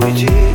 cuide.